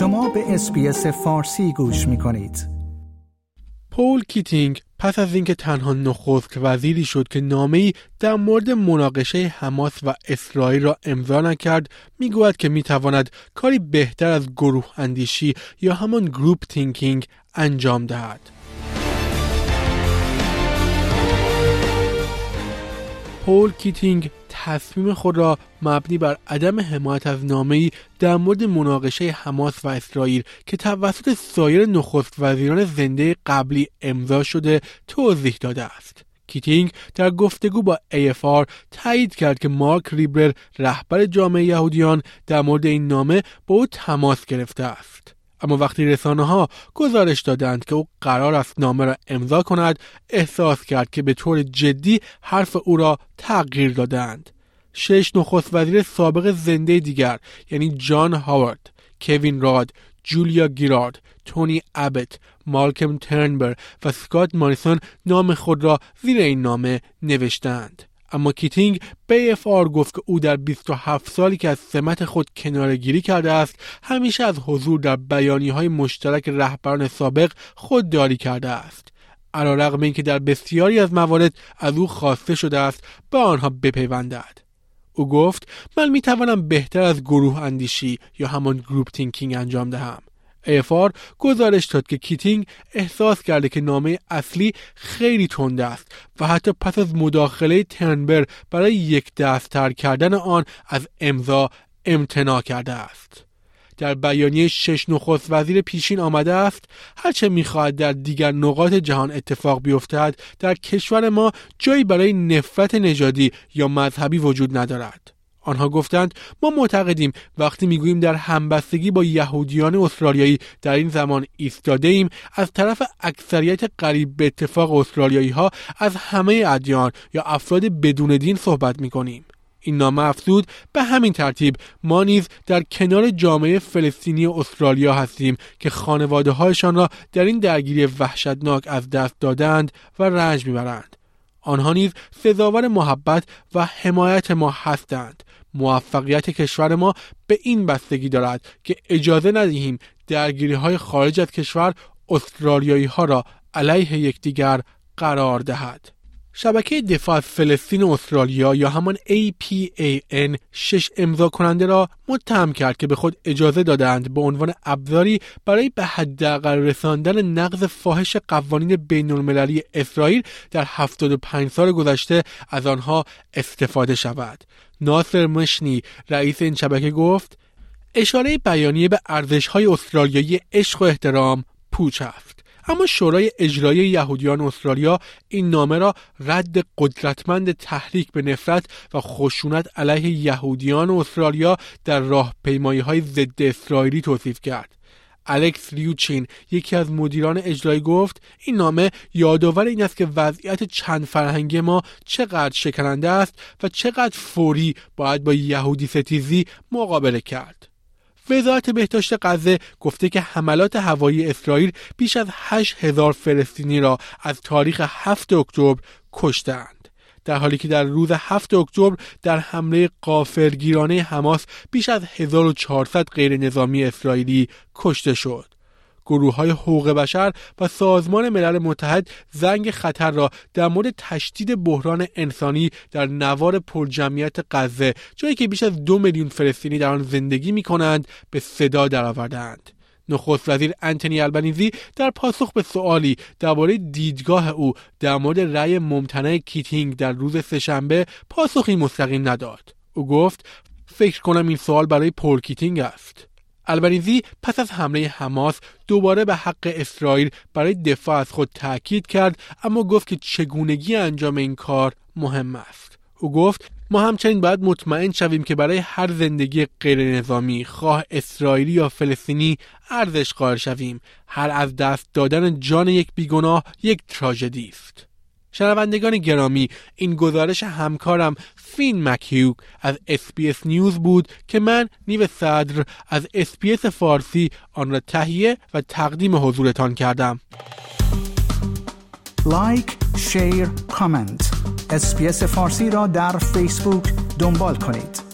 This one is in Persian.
شما به SBS فارسی گوش می کنید. پل کیتینگ پس از اینکه تنها نخست وزیری شد که نامه‌ای در مورد مناقشه حماس و اسرائیل را امضا نکرد می‌گوید که می‌تواند کاری بهتر از گروه اندیشی یا همان group thinking انجام دهد. پل کیتینگ تصمیم خود را مبنی بر عدم حمایت از نامه‌ای در مورد مناقشه حماس و اسرائیل که توسط سایر نخست وزیران زنده قبلی امضا شده توضیح داده است. کیتینگ در گفتگو با AFR تایید کرد که مارک لیبلر رهبر جامعه یهودیان در مورد این نامه با او تماس گرفته است. اما وقتی رسانه ها گزارش دادند که او قرار است نامه را امضا کند احساس کرد که به طور جدی حرف او را تغییر دادند شش نخست وزیر سابق زنده دیگر یعنی جان هاوارد کوین راد جولیا گیلارد تونی ابت مالکم ترنبول و اسکات موریسون نام خود را زیر این نامه نوشتند اما کیتینگ به AFR گفت که او در 27 سالی که از سمت خود کناره‌گیری کرده است همیشه از حضور در بیانیه های مشترک رهبران سابق خودداری کرده است. علیرغم اینکه در بسیاری از موارد از او خواسته شده است به آنها بپیوندد. او گفت من می توانم بهتر از گروه اندیشی یا همان group thinking انجام دهم. AFR گزارش داد که کیتینگ احساس کرده که نامه اصلی خیلی تند است و حتی پس از مداخله ترنبول برای یکدست‌تر کردن آن از امضا امتناع کرده است. در بیانیه شش نخست وزیر پیشین آمده است هرچه می‌خواهد در دیگر نقاط جهان اتفاق بیفتد در کشور ما جایی برای نفرت نژادی یا مذهبی وجود ندارد آنها گفتند ما معتقدیم وقتی می‌گوییم در همبستگی با یهودیان استرالیایی در این زمان ایستاده ایم از طرف اکثریت قریب به اتفاق استرالیایی ها از همه ادیان یا افراد بدون دین صحبت می کنیم. این نامه افزود به همین ترتیب ما نیز در کنار جامعه فلسطینی استرالیا هستیم که خانواده هایشان را در این درگیری وحشتناک از دست دادند و رنج می‌برند آنها نیز سزاور محبت و حمایت ما هستند موفقیت کشور ما به این بستگی دارد که اجازه ندهیم درگیری های خارج از کشور استرالیایی ها را علیه یکدیگر قرار دهد. شبکه دفاع فلسطین استرالیا یا همان APAN شش امضا کننده را متهم کرد که به خود اجازه دادند به عنوان ابزاری برای به حداقل رساندن نقض فاحش قوانین بین المللی اسرائیل در 75 سال گذشته از آنها استفاده شود. ناصر مشنی رئیس این شبکه گفت اشاره بیانیه به ارزش‌های استرالیایی عشق و احترام پوچ است. اما شورای اجرایی یهودیان استرالیا این نامه را رد قدرتمند تحریک به نفرت و خشونت علیه یهودیان استرالیا در راهپیمایی های ضد اسرائیلی توصیف کرد. الکس ریوچین یکی از مدیران اجرایی گفت این نامه یادآور این است که وضعیت چند فرهنگی ما چقدر شکننده است و چقدر فوری باید با یهودی ستیزی مقابله کرد. وزارت بهداشت غزه گفته که حملات هوایی اسرائیل بیش از 8 هزار فلسطینی را از تاریخ 7 اکتبر کشتند. در حالی که در روز 7 اکتبر در حمله قافرگیرانه حماس بیش از 1400 غیر نظامی اسرائیلی کشته شد. گروه های حقوق بشر و سازمان ملل متحد زنگ خطر را در مورد تشدید بحران انسانی در نوار پرجمعیت غزه جایی که بیش از دو میلیون فلسطینی در آن زندگی می کنند به صدا درآوردند. نخست وزیر آنتونی آلبانیزی در پاسخ به سوالی درباره دیدگاه او در مورد رأی ممتنع کیتینگ در روز سه‌شنبه پاسخی مستقیم نداد. او گفت فکر کنم این سوال برای پل کیتینگ است. آلبانیزی پس از حمله حماس دوباره به حق اسرائیل برای دفاع از خود تاکید کرد اما گفت که چگونگی انجام این کار مهم است. او گفت ما همچنین باید مطمئن شویم که برای هر زندگی غیر نظامی خواه اسرائیلی یا فلسطینی ارزش قائل شویم. هر از دست دادن جان یک بیگناه یک تراژدی است. شنوندگان گرامی این گزارش همکارم فین مکیوک از SBS News بود که من نیو صدر از SBS فارسی آن را تهیه و تقدیم حضورتان کردم. like، share، comment SBS فارسی را در فیسبوک دنبال کنید.